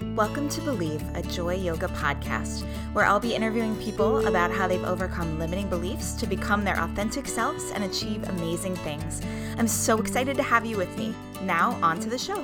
Welcome to Believe, a Joy Yoga podcast, where I'll be interviewing people about how they've overcome limiting beliefs to become their authentic selves and achieve amazing things. I'm so excited to have you with me. Now, on to the show.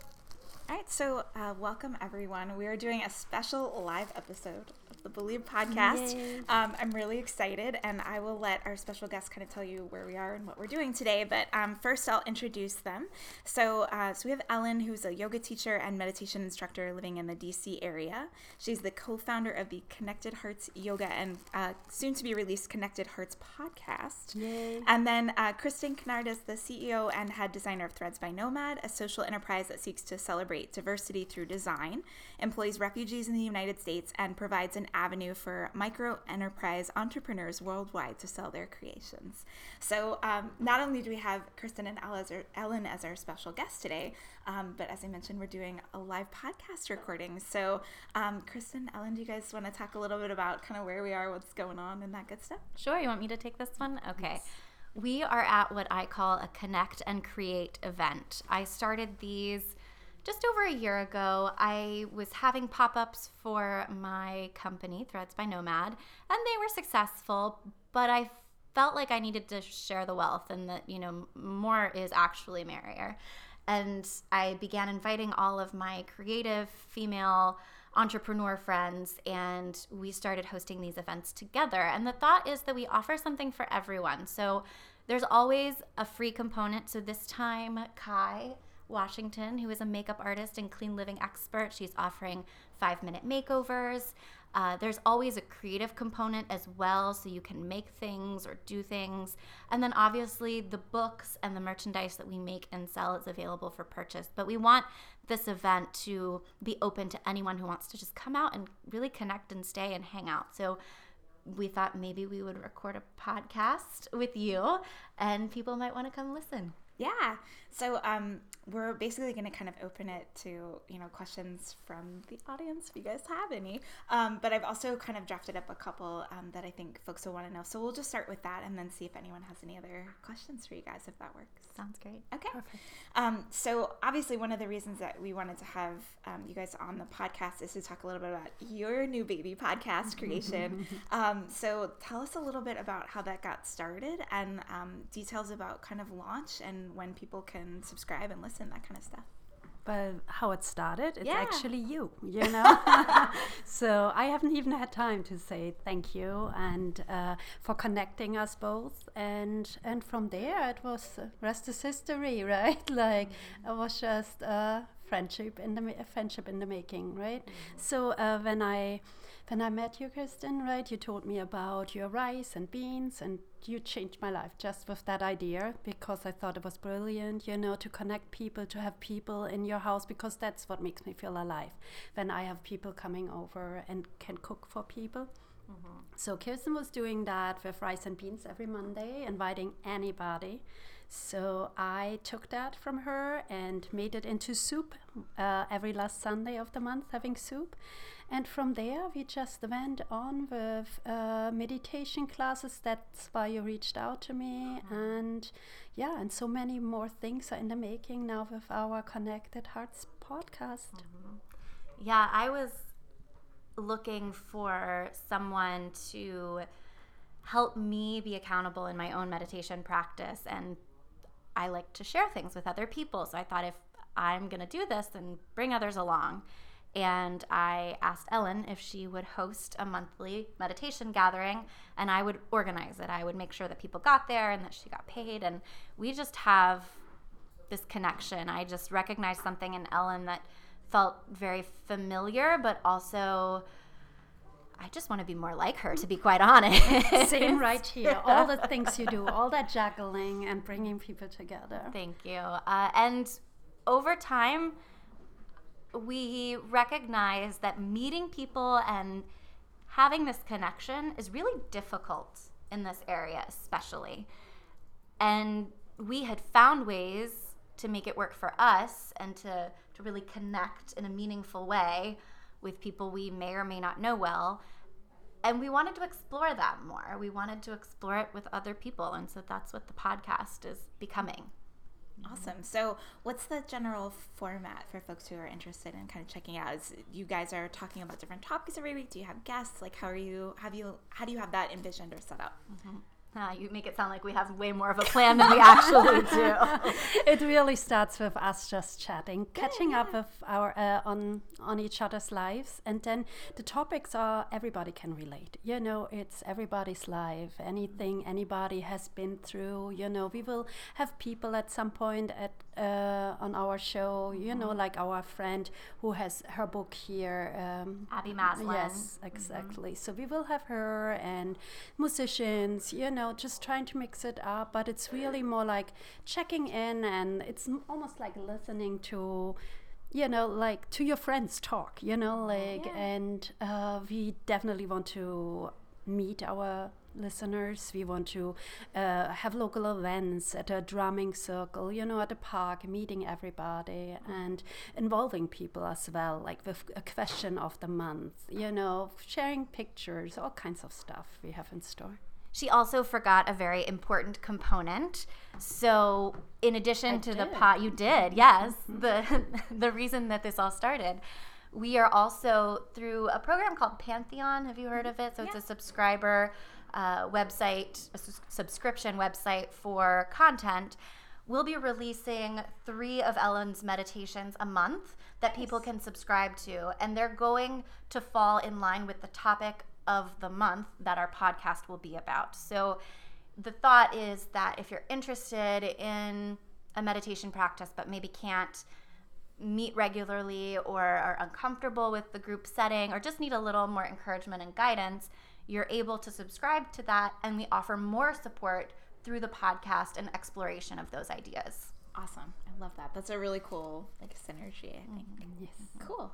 All right, so uh, welcome everyone. We are doing a special live episode the Believe podcast. Um, I'm really excited, and I will let our special guest kind of tell you where we are and what we're doing today. But um, first, I'll introduce them. So, uh, so we have Ellen, who's a yoga teacher and meditation instructor living in the DC area. She's the co-founder of the Connected Hearts Yoga and uh, soon to be released Connected Hearts podcast. Yay. And then uh, Christen Kinard is the CEO and head designer of Threads by Nomad, a social enterprise that seeks to celebrate diversity through design, employs refugees in the United States, and provides an avenue for micro enterprise entrepreneurs worldwide to sell their creations. So, um, not only do we have Christen and Ella as our- Ellen as our special guest today, um, but as I mentioned, we're doing a live podcast recording. So, um, Christen, Ellen, do you guys want to talk a little bit about kind of where we are, what's going on, and that good stuff? Sure, you want me to take this one? Okay. Yes. We are at what I call a connect and create event. I started these just over a year ago. I was having pop ups for my company, Threads by Nomad, and they were successful, but I felt like I needed to share the wealth and that, you know, more is actually merrier. And I began inviting all of my creative female entrepreneur friends and we started hosting these events together. And the thought is that we offer something for everyone. So there's always a free component. So this time, Kai Washington, who is a makeup artist and clean living expert, she's offering five minute makeovers. Uh, there's always a creative component as well, so you can make things or do things. And then obviously, the books and the merchandise that we make and sell is available for purchase. But we want this event to be open to anyone who wants to just come out and really connect and stay and hang out. So we thought maybe we would record a podcast with you and people might want to come listen. Yeah. So um, we're basically going to kind of open it to you know questions from the audience if you guys have any. Um, but I've also kind of drafted up a couple um, that I think folks will want to know. So we'll just start with that and then see if anyone has any other questions for you guys if that works. Sounds great. Okay. Um, so obviously, one of the reasons that we wanted to have um, you guys on the podcast is to talk a little bit about your new baby podcast creation. um, so tell us a little bit about how that got started and um, details about kind of launch and when people can subscribe and listen, that kind of stuff. But how it started, it's Yeah. actually you, you know. so I haven't even had time to say thank you and uh, for connecting us both, and and from there it was uh, rest is history, right? Like it was just a friendship in the ma- friendship in the making, right? So uh, when I when I met you, Christen, right, you told me about your rice and beans, and you changed my life just with that idea because I thought it was brilliant, you know, to connect people, to have people in your house, because that's what makes me feel alive when I have people coming over and can cook for people. Mm-hmm. So Christen was doing that with rice and beans every Monday, inviting anybody. So I took that from her and made it into soup uh, every last Sunday of the month, having soup. And from there, we just went on with uh, meditation classes. That's why you reached out to me. And yeah, and so many more things are in the making now with our Connected Hearts podcast. Yeah, I was looking for someone to help me be accountable in my own meditation practice and I like to share things with other people. So I thought if I'm going to do this, then bring others along. And I asked Ellen if she would host a monthly meditation gathering and I would organize it. I would make sure that people got there and that she got paid. And we just have this connection. I just recognized something in Ellen that felt very familiar, but also I just want to be more like her, to be quite honest. Same right here. All the things you do, all that juggling and bringing people together. Thank you. Uh, and over time, we recognize that meeting people and having this connection is really difficult in this area, especially. And we had found ways to make it work for us and to, to really connect in a meaningful way with people we may or may not know well. And we wanted to explore that more. We wanted to explore it with other people. And so that's what the podcast is becoming. Awesome. So, what's the general format for folks who are interested in kind of checking out? Is you guys are talking about different topics every week? Do you have guests? Like, how are you? Have you? How do you have that envisioned or set up? Mm-hmm. Uh, you make it sound like we have way more of a plan than we actually do. it really starts with us just chatting, catching yeah, up with our uh, on on each other's lives, and then the topics are everybody can relate. You know, it's everybody's life. Anything anybody has been through. You know, we will have people at some point at uh, on our show. You know, mm-hmm. like our friend who has her book here, um, Abby Maslin. Yes, exactly. Mm-hmm. So we will have her and musicians. You know know, just trying to mix it up, but it's really more like checking in and it's almost like listening to you know like to your friends talk you know like yeah. and uh, we definitely want to meet our listeners. We want to uh, have local events at a drumming circle, you know, at a park, meeting everybody and involving people as well, like with a question of the month, you know, sharing pictures, all kinds of stuff we have in store. She also forgot a very important component. So, in addition I to did. the pot, you did, yes. The The reason that this all started, we are also through a program called Patreon. Have you heard of it? So yeah. it's a subscriber uh, website, a su- subscription website for content. We'll be releasing three of Ellen's meditations a month that yes. people can subscribe to, and they're going to fall in line with the topic of the month that our podcast will be about. So the thought is that if you're interested in a meditation practice but maybe can't meet regularly or are uncomfortable with the group setting or just need a little more encouragement and guidance, you're able to subscribe to that and we offer more support through the podcast and exploration of those ideas. Awesome. I love that. That's a really cool like synergy, I think. Mm-hmm. Yes. Cool.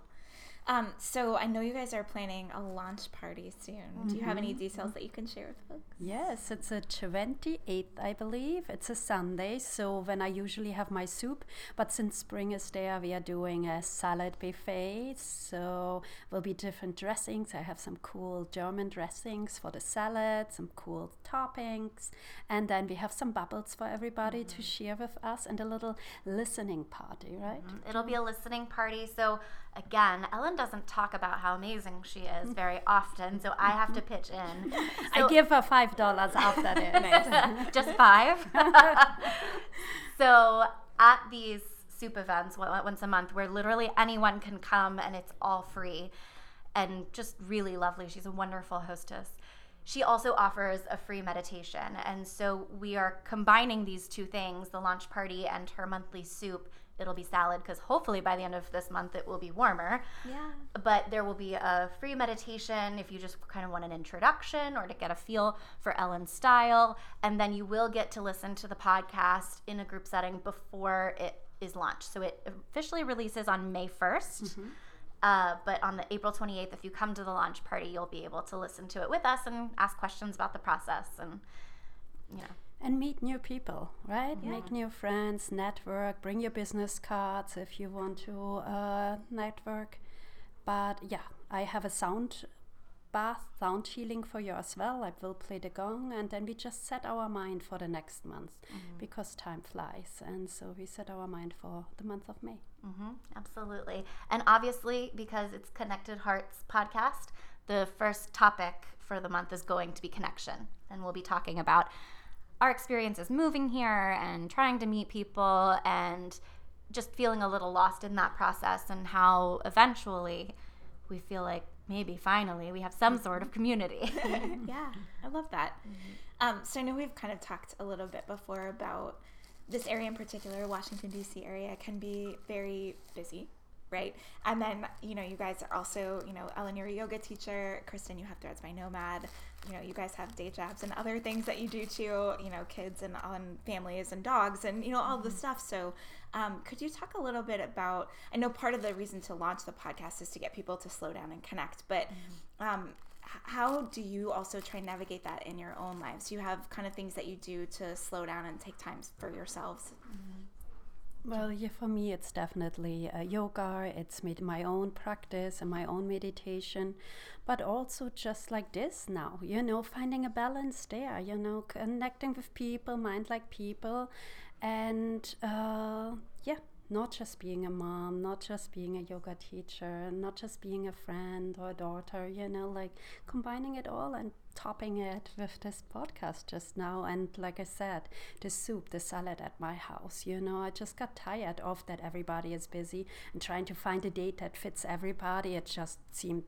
Um, so I know you guys are planning a launch party soon. Mm-hmm. Do you have any mm-hmm. details that you can share with folks? Yes, it's a 28th, I believe. It's a Sunday, so when I usually have my soup, but since spring is there, we are doing a salad buffet. So there will be different dressings. I have some cool German dressings for the salad, some cool toppings, and then we have some bubbles for everybody mm-hmm. to share with us, and a little listening party, right? Mm-hmm. It'll be a listening party. So again, Ellen doesn't talk about how amazing she is mm. very often, so I have to mm-hmm. pitch in. So I give her five dollars after this. Just five. so at these soup events once a month, where literally anyone can come and it's all free, and just really lovely. She's a wonderful hostess. She also offers a free meditation, and so we are combining these two things: the launch party and her monthly soup it'll be salad because hopefully by the end of this month it will be warmer. Yeah. But there will be a free meditation if you just kind of want an introduction or to get a feel for Ellen's style. And then you will get to listen to the podcast in a group setting before it is launched. So it officially releases on May 1st. Mm-hmm. Uh, but on the April 28th, if you come to the launch party, you'll be able to listen to it with us and ask questions about the process and, you know and meet new people, right? Yeah. Make new friends, network, bring your business cards if you want to uh, network. But yeah, I have a sound bath, sound healing for you as well. I will play the gong and then we just set our mind for the next month mm-hmm. because time flies. And so we set our mind for the month of May. Mm-hmm. Absolutely. And obviously, because it's Connected Hearts podcast, the first topic for the month is going to be connection. And we'll be talking about our experiences moving here and trying to meet people and just feeling a little lost in that process and how eventually we feel like maybe finally we have some sort of community. yeah, I love that. Mm-hmm. Um, so I know we've kind of talked a little bit before about this area in particular, Washington D.C. area, can be very busy right? And then, you know, you guys are also, you know, Ellen, you're a yoga teacher. Christen, you have Threads by Nomad. You know, you guys have day jobs and other things that you do too, you know, kids and on families and dogs and, you know, all mm-hmm. the stuff. So, um, could you talk a little bit about? I know part of the reason to launch the podcast is to get people to slow down and connect, but mm-hmm. um, how do you also try and navigate that in your own lives? Do you have kind of things that you do to slow down and take time for yourselves? Mm-hmm. Well, yeah, for me, it's definitely uh, yoga. It's med- my own practice and my own meditation, but also just like this now, you know, finding a balance there, you know, connecting with people, mind like people, and uh, not just being a mom, not just being a yoga teacher, not just being a friend or a daughter, you know, like combining it all and topping it with this podcast just now. And like I said, the soup, the salad at my house, you know, I just got tired of that everybody is busy and trying to find a date that fits everybody. It just seemed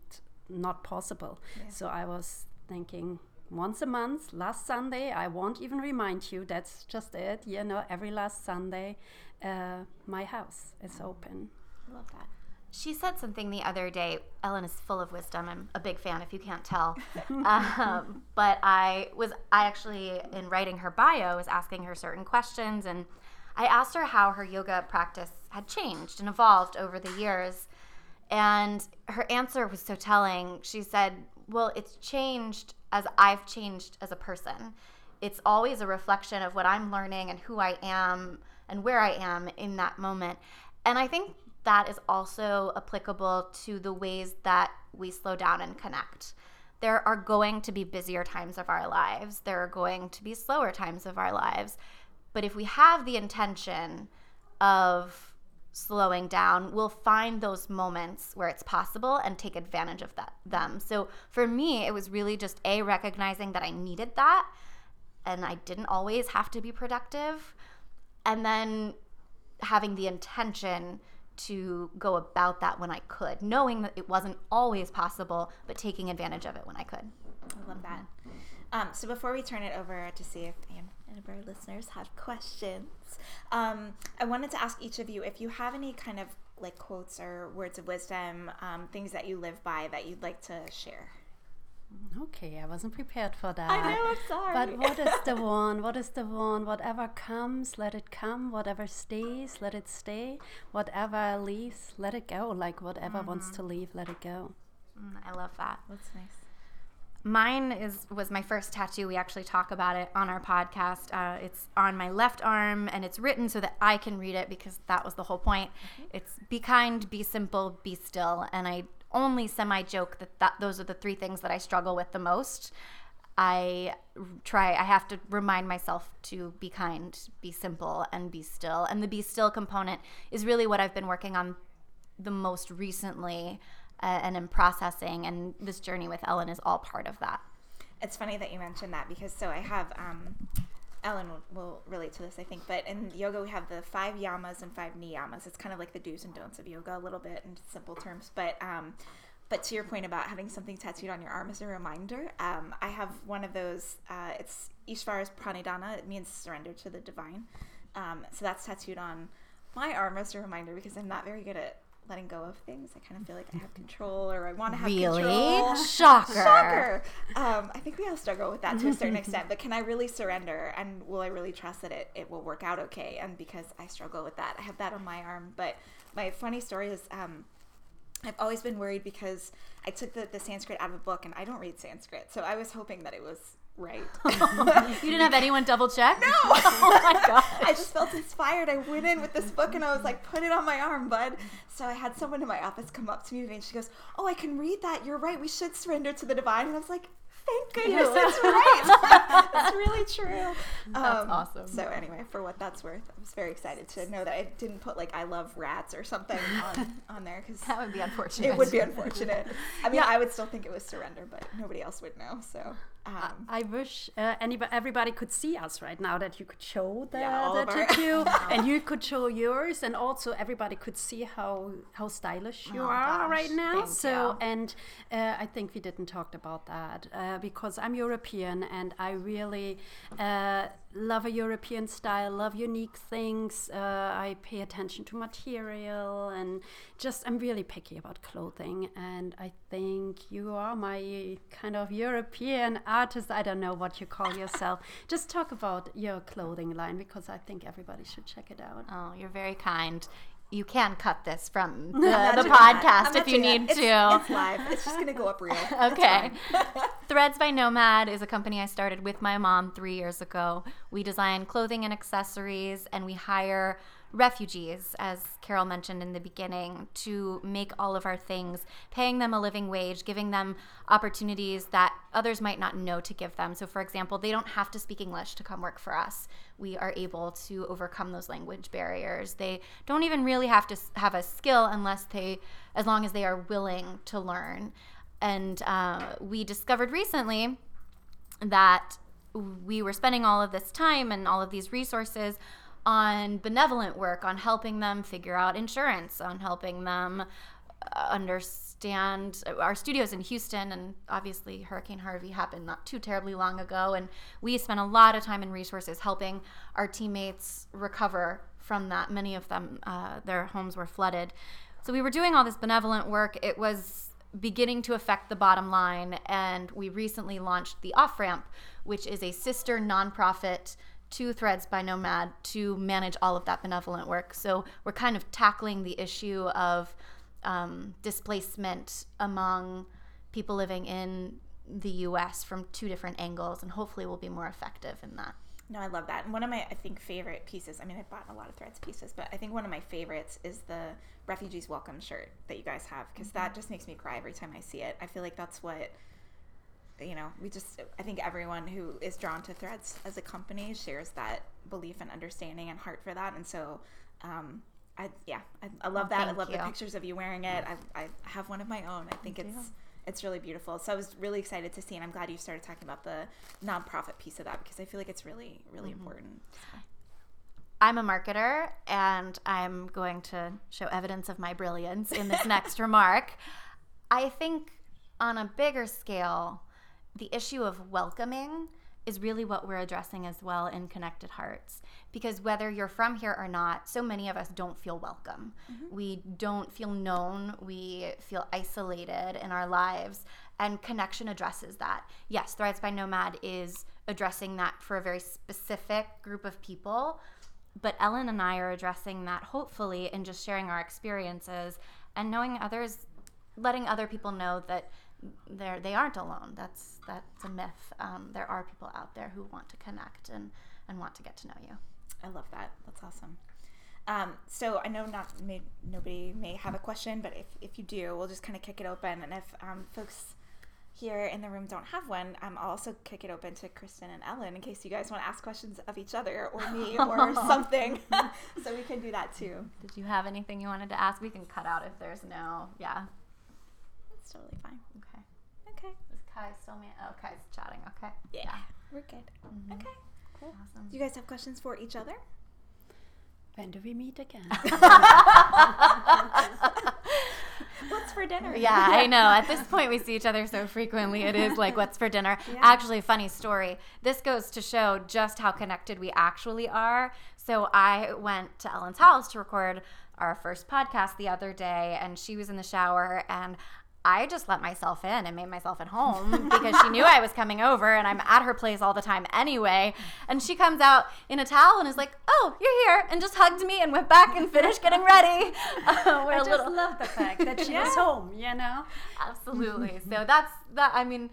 not possible. Yeah. So I was thinking, once a month, last Sunday. I won't even remind you. That's just it. You know, every last Sunday, uh, my house is open. I love that. She said something the other day. Ellen is full of wisdom. I'm a big fan, if you can't tell. um, but I was, I actually, in writing her bio, was asking her certain questions, and I asked her how her yoga practice had changed and evolved over the years. And her answer was so telling. She said, Well, it's changed as I've changed as a person. It's always a reflection of what I'm learning and who I am and where I am in that moment. And I think that is also applicable to the ways that we slow down and connect. There are going to be busier times of our lives, there are going to be slower times of our lives. But if we have the intention of slowing down, we'll find those moments where it's possible and take advantage of that, them. So for me, it was really just A, recognizing that I needed that and I didn't always have to be productive and then having the intention to go about that when I could, knowing that it wasn't always possible, but taking advantage of it when I could. I love that. Um, so before we turn it over to see if of our listeners have questions, um, I wanted to ask each of you if you have any kind of like quotes or words of wisdom, um, things that you live by that you'd like to share. Okay, I wasn't prepared for that. I know, I'm sorry. But what is the one? What is the one? Whatever comes, let it come. Whatever stays, let it stay. Whatever leaves, let it go. Like whatever mm-hmm. wants to leave, let it go. Mm, I love that. That's nice. Mine is was my first tattoo. We actually talk about it on our podcast. Uh, it's on my left arm, and it's written so that I can read it because that was the whole point. Mm-hmm. It's be kind, be simple, be still. And I only semi joke that, that those are the three things that I struggle with the most. I try, I have to remind myself to be kind, be simple, and be still. And the be still component is really what I've been working on the most recently uh, and in processing. And this journey with Ellen is all part of that. It's funny that you mentioned that because so I have um, Ellen will, will, relate to this, I think. But in yoga, we have the five yamas and five niyamas. It's kind of like the do's and don'ts of yoga, a little bit in simple terms. But um, but to your point about having something tattooed on your arm as a reminder, um, I have one of those. Uh, it's Ishvara's Pranidhana. It means surrender to the divine. Um, so that's tattooed on my arm as a reminder because I'm not very good at letting go of things. I kind of feel like I have control or I want to have really? control. Shocker. Shocker. Um, I think we all struggle with that to a certain extent, but can I really surrender and will I really trust that it, it will work out okay? And because I struggle with that, I have that on my arm. But my funny story is um, I've always been worried because I took the, the Sanskrit out of a book and I don't read Sanskrit. So I was hoping that it was right. you didn't have anyone double check? No. oh my god. I just felt inspired. I went in with this book and I was like, put it on my arm, bud. So I had someone in my office come up to me and she goes, Oh, I can read that. You're right. We should surrender to the divine. And I was like, thank goodness that's right. that's really true. That's um, awesome. So anyway, for what that's worth, I was very excited to know that I didn't put like "I love rats" or something on, on there because that would be unfortunate. It would be unfortunate. I mean, yeah. I would still think it was surrender, but nobody else would know. So um, I, wish uh, anybody, everybody could see us right now. That you could show the, yeah, the tattoo, and you could show yours, and also everybody could see how how stylish you oh, are gosh, right now. So, you. and uh, I think we didn't talk about that uh, because I'm European, and I really uh, love a European style, love unique things. Uh, I pay attention to material and just I'm really picky about clothing. And I think you are my kind of European artist. I don't know what you call yourself. just talk about your clothing line because I think everybody should check it out. Oh, you're very kind you can cut this from the, the podcast if you need it's, to. It's live. It's just going to go up real. okay. Threads by Nomad is a company I started with my mom three years ago. We design clothing and accessories, and we hire refugees, as Carol mentioned in the beginning, to make all of our things, paying them a living wage, giving them opportunities that others might not know to give them. So, for example, they don't have to speak English to come work for us. We are able to overcome those language barriers. They don't even really have to have a skill unless they, as long as they are willing to learn. And uh, we discovered recently that we were spending all of this time and all of these resources on benevolent work, on helping them figure out insurance, on helping them uh, understand our studios in Houston. And obviously, Hurricane Harvey happened not too terribly long ago. And we spent a lot of time and resources helping our teammates recover from that. Many of them, uh, their homes were flooded. So we were doing all this benevolent work. It was beginning to affect the bottom line. And we recently launched the Off Ramp, which is a sister nonprofit to Threads by Nomad to manage all of that benevolent work. So we're kind of tackling the issue of um, displacement among people living in the US from two different angles, and hopefully we'll be more effective in that. No, I love that. And one of my, I think, favorite pieces, I mean, I've bought a lot of Threads pieces, but I think one of my favorites is the Refugees Welcome shirt that you guys have, because mm-hmm. that just makes me cry every time I see it. I feel like that's what you know, we just, I think everyone who is drawn to Threads as a company shares that belief and understanding and heart for that. And so, um, I, yeah, I, I love that. I love you. the pictures of you wearing it. I, I have one of my own. I think Thank it's, you. it's really beautiful. So I was really excited to see, and I'm glad you started talking about the nonprofit piece of that because I feel like it's really, really mm-hmm. important. So. I'm a marketer and I'm going to show evidence of my brilliance in this next remark. I think on a bigger scale, the issue of welcoming is really what we're addressing as well in Connected Hearts. Because whether you're from here or not, so many of us don't feel welcome. Mm-hmm. We don't feel known. We feel isolated in our lives. And Connection addresses that. Yes, Threads by Nomad is addressing that for a very specific group of people. But Ellen and I are addressing that hopefully in just sharing our experiences and knowing others, letting other people know that they're they aren't alone. That's that's a myth. Um, there are people out there who want to connect and and want to get to know you. I love that. That's awesome. Um, so I know not may, nobody may have a question, but if, if you do, we'll just kind of kick it open. And if um, folks here in the room don't have one, um, I'll also kick it open to Christen and Ellen in case you guys want to ask questions of each other or me or something. so we can do that too. Did you have anything you wanted to ask? We can cut out if there's no. Yeah. It's totally fine. Okay. Okay. Is Kai still me? Oh, Kai's chatting. Okay. Yeah. yeah. We're good. Mm-hmm. Okay. Cool. Awesome. Do you guys have questions for each other? When do we meet again? what's for dinner? Yeah, I know. At this point, we see each other so frequently. It is like, what's for dinner? Yeah. Actually, funny story. This goes to show just how connected we actually are. So I went to Ellen's house to record our first podcast the other day, and she was in the shower, and I just let myself in and made myself at home because she knew I was coming over and I'm at her place all the time anyway. And she comes out in a towel and is like, "Oh, you're here," and just hugged me and went back and finished getting ready. Uh, I just little... love the fact that she yeah. was home. You know, absolutely. so that's that. I mean,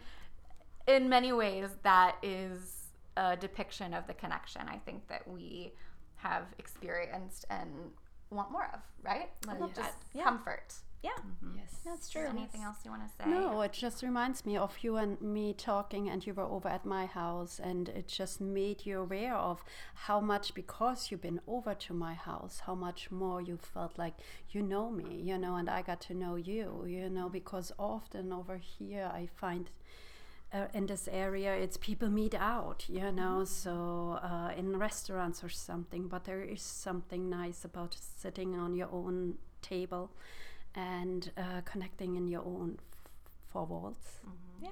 in many ways, that is a depiction of the connection. I think that we have experienced and want more of. Right? Like just yeah. comfort. Yeah. Mm-hmm. Yes. That's true. anything else you want to say? No, it just reminds me of you and me talking, and you were over at my house, and it just made you aware of how much, because you've been over to my house, how much more you felt like you know me, you know, and I got to know you, you know, because often over here I find. Uh, in this area, it's people meet out, you know, mm-hmm. so uh, in restaurants or something. But there is something nice about sitting on your own table and uh, connecting in your own four walls. Mm-hmm. Yeah.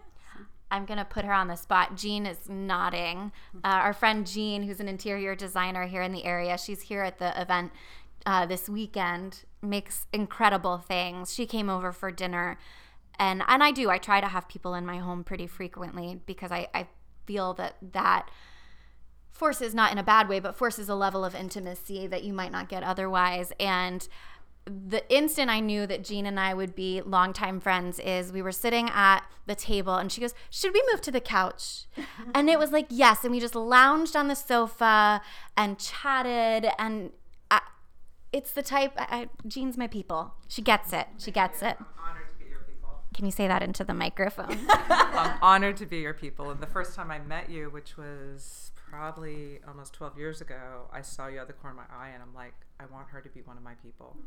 I'm going to put her on the spot. Jean is nodding. Mm-hmm. Uh, our friend Jean, who's an interior designer here in the area, she's here at the event uh, this weekend, makes incredible things. She came over for dinner. And, and I do. I try to have people in my home pretty frequently because I, I feel that that forces, not in a bad way, but forces a level of intimacy that you might not get otherwise. And the instant I knew that Jean and I would be longtime friends is we were sitting at the table and she goes, Should we move to the couch? and it was like, Yes. And we just lounged on the sofa and chatted. And I, it's the type. I, I, Jean's my people. She gets it. She gets it. Honored to be your people. Can you say that into the microphone? I'm honored to be your people. And the first time I met you, which was probably almost 12 years ago, I saw you out the corner of my eye, and I'm like, I want her to be one of my people.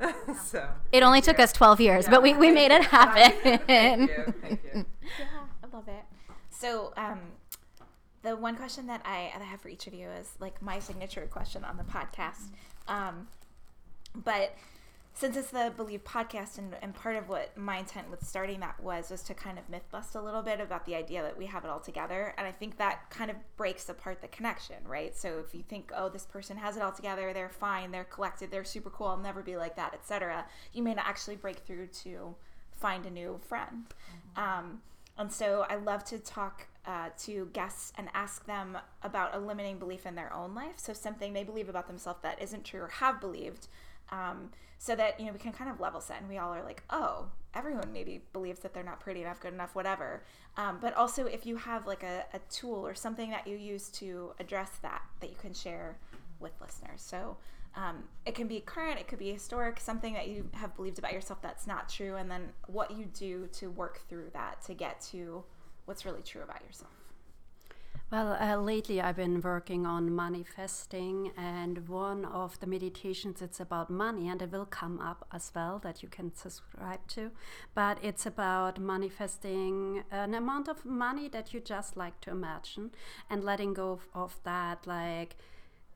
so it only took us 12 years, but we, we made it happen. thank you. Thank you. Yeah, I love it. So, um, the one question that I, that I have for each of you is like my signature question on the podcast. Um, but since it's the Believe podcast, and, and part of what my intent with starting that was, was to kind of myth bust a little bit about the idea that we have it all together. And I think that kind of breaks apart the connection, right? So if you think, oh, this person has it all together, they're fine, they're collected, they're super cool, I'll never be like that, etc., you may not actually break through to find a new friend. Um, and so I love to talk uh, to guests and ask them about a limiting belief in their own life. So something they believe about themselves that isn't true or have believed. Um, so that you know we can kind of level set and we all are like oh everyone maybe believes that they're not pretty enough good enough whatever um, but also if you have like a, a tool or something that you use to address that that you can share with listeners so um, it can be current it could be historic something that you have believed about yourself that's not true and then what you do to work through that to get to what's really true about yourself Well, uh, lately I've been working on manifesting, and one of the meditations it's about money, and it will come up as well that you can subscribe to. But it's about manifesting an amount of money that you just like to imagine, and letting go of, of that, like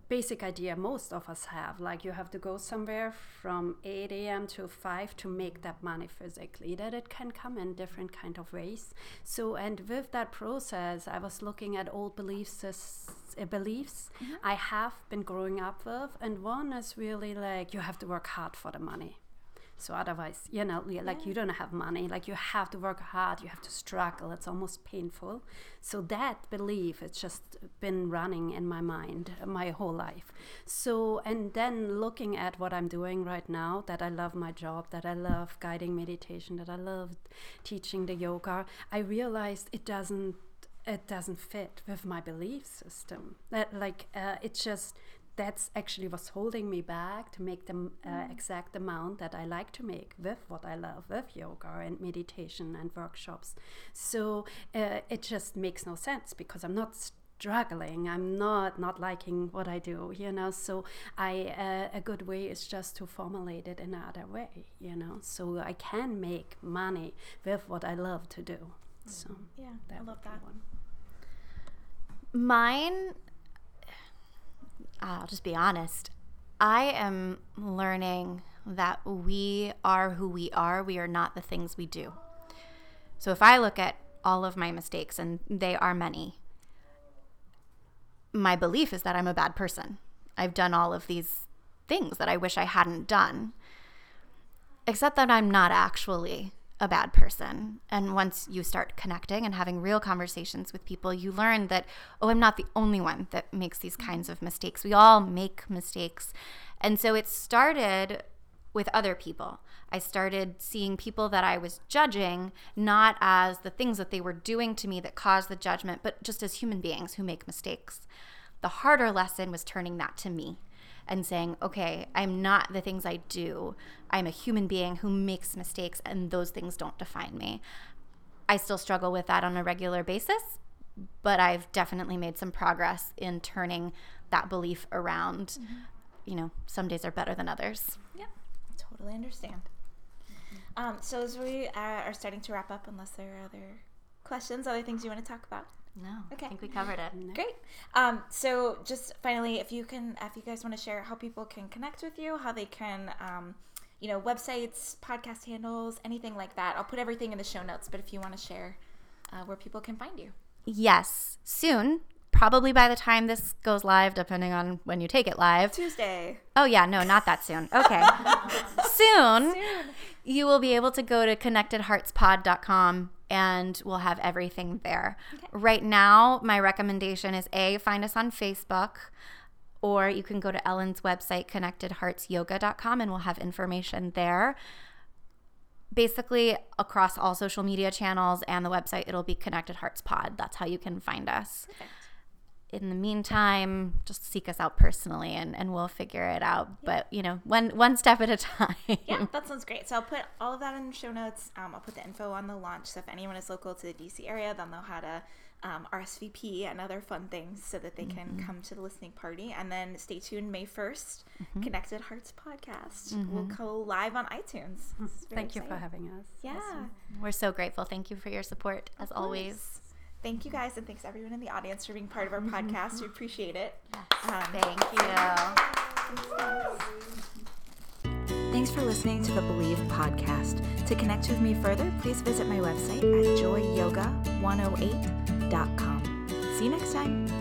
basic idea most of us have. Like you have to go somewhere from 8 a.m to 5 to make that money physically that it can come in different kind of ways. So and with that process i was looking at old beliefs uh, beliefs i have been growing up with and one is really like you have to work hard for the money so otherwise, you know, li- like you don't have money, like you have to work hard, you have to struggle. It's almost painful. So that belief, it's just been running in my mind uh, my whole life. So and then looking at what I'm doing right now, that I love my job, that I love guiding meditation, that I love teaching the yoga, I realized it doesn't it doesn't fit with my belief system. That like uh, it's just that's actually what's holding me back to make the uh, exact amount that I like to make with what I love, with yoga and meditation and workshops. So uh, it just makes no sense because I'm not struggling. I'm not not liking what I do, you know. So I uh, a good way is just to formulate it in another way, you know. So I can make money with what I love to do. So yeah i love that one. Mine, I'll just be honest. I am learning that we are who we are. We are not the things we do. So if I look at all of my mistakes, and they are many, my belief is that I'm a bad person. I've done all of these things that I wish I hadn't done, except that I'm not actually a bad person. And once you start connecting and having real conversations with people, you learn that, oh, I'm not the only one that makes these kinds of mistakes. We all make mistakes. And so it started with other people. I started seeing people that I was judging not as the things that they were doing to me that caused the judgment, but just as human beings who make mistakes. The harder lesson was turning that to me and saying, okay, I'm not the things I do. I'm a human being who makes mistakes, and those things don't define me. I still struggle with that on a regular basis, but I've definitely made some progress in turning that belief around. You know, some days are better than others. Yep, totally understand. Um, so as we uh, are starting to wrap up, unless there are other questions, other things you want to talk about. No, Okay. I think we covered it. Great. Um, so just finally, if you can, if you guys want to share how people can connect with you, how they can, um, you know, websites, podcast handles, anything like that. I'll put everything in the show notes. But if you want to share uh, where people can find you, Yes, soon. Probably by the time this goes live, depending on when you take it live. Tuesday. Oh, yeah, no, not that soon. Okay. soon, soon, you will be able to go to connectedheartspod.com and we'll have everything there. Right now, my recommendation is A, find us on Facebook, or you can go to Ellen's website, connectedheartsyoga.com, and we'll have information there. Basically, across all social media channels and the website, it'll be Connected Hearts Pod. That's how you can find us. In the meantime, just seek us out personally and, and we'll figure it out. But, you know, one, one step at a time. Yeah, that sounds great. So I'll put all of that in the show notes. Um, I'll put the info on the launch. So if anyone is local to the DC area, they'll know how to um, RSVP and other fun things so that they can Mm-hmm. come to the listening party. And then stay tuned May 1st, Mm-hmm. Connected Hearts podcast will go live on iTunes. This is very Thank you for having us. Yeah. We're so grateful. Thank you for your support, as always. Thank you guys, and thanks everyone in the audience for being part of our podcast. We appreciate it. Um, Thank you. Thanks for listening to the Believe podcast. To connect with me further, please visit my website at joyyoga108.com. See you next time.